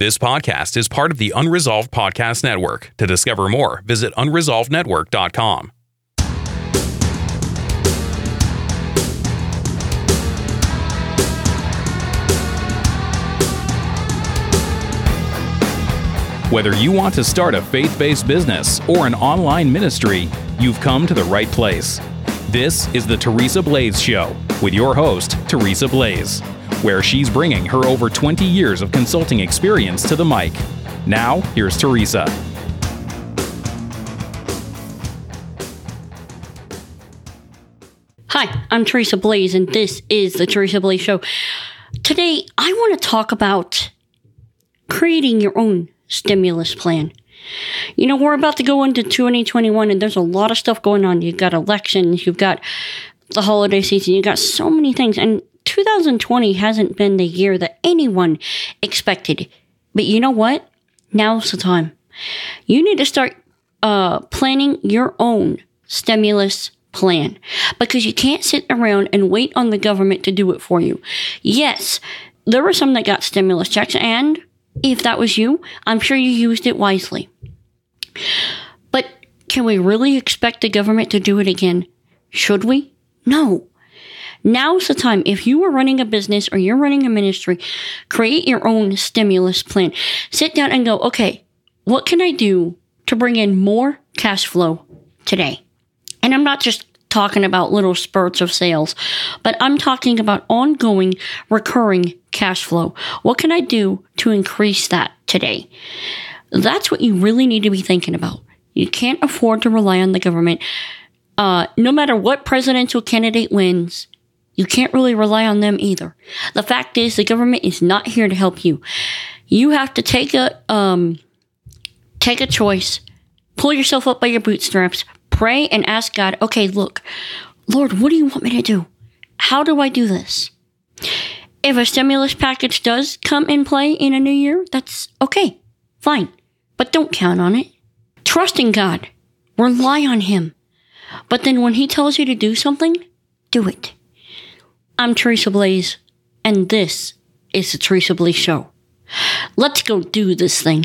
This podcast is part of the Unresolved Podcast Network. To discover more, visit unresolvednetwork.com. Whether you want to start a faith based business or an online ministry, you've come to the right place. This is the Teresa Blaze Show with your host, Teresa Blaze, where she's bringing her over 20 years of consulting experience to the mic. Now, here's Teresa. Hi, I'm Teresa Blaze, and this is the Teresa Blaze Show. Today, I want to talk about creating your own stimulus plan. You know, we're about to go into 2021 and there's a lot of stuff going on. You've got elections, you've got the holiday season, you've got so many things. And 2020 hasn't been the year that anyone expected. But you know what? Now's the time. You need to start uh, planning your own stimulus plan because you can't sit around and wait on the government to do it for you. Yes, there were some that got stimulus checks and if that was you, I'm sure you used it wisely. But can we really expect the government to do it again? Should we? No. Now's the time. If you are running a business or you're running a ministry, create your own stimulus plan. Sit down and go, okay, what can I do to bring in more cash flow today? And I'm not just talking about little spurts of sales, but I'm talking about ongoing, recurring cash flow. What can I do to increase that today? That's what you really need to be thinking about. You can't afford to rely on the government. Uh, no matter what presidential candidate wins, you can't really rely on them either. The fact is, the government is not here to help you. You have to take a um, take a choice, pull yourself up by your bootstraps, pray and ask God, okay, look, Lord, what do you want me to do? How do I do this? If a stimulus package does come in play in a new year, that's okay, fine. But don't count on it. Trust in God. Rely on Him. But then when He tells you to do something, do it. I'm Teresa Blaze, and this is the Teresa Blaze Show. Let's go do this thing.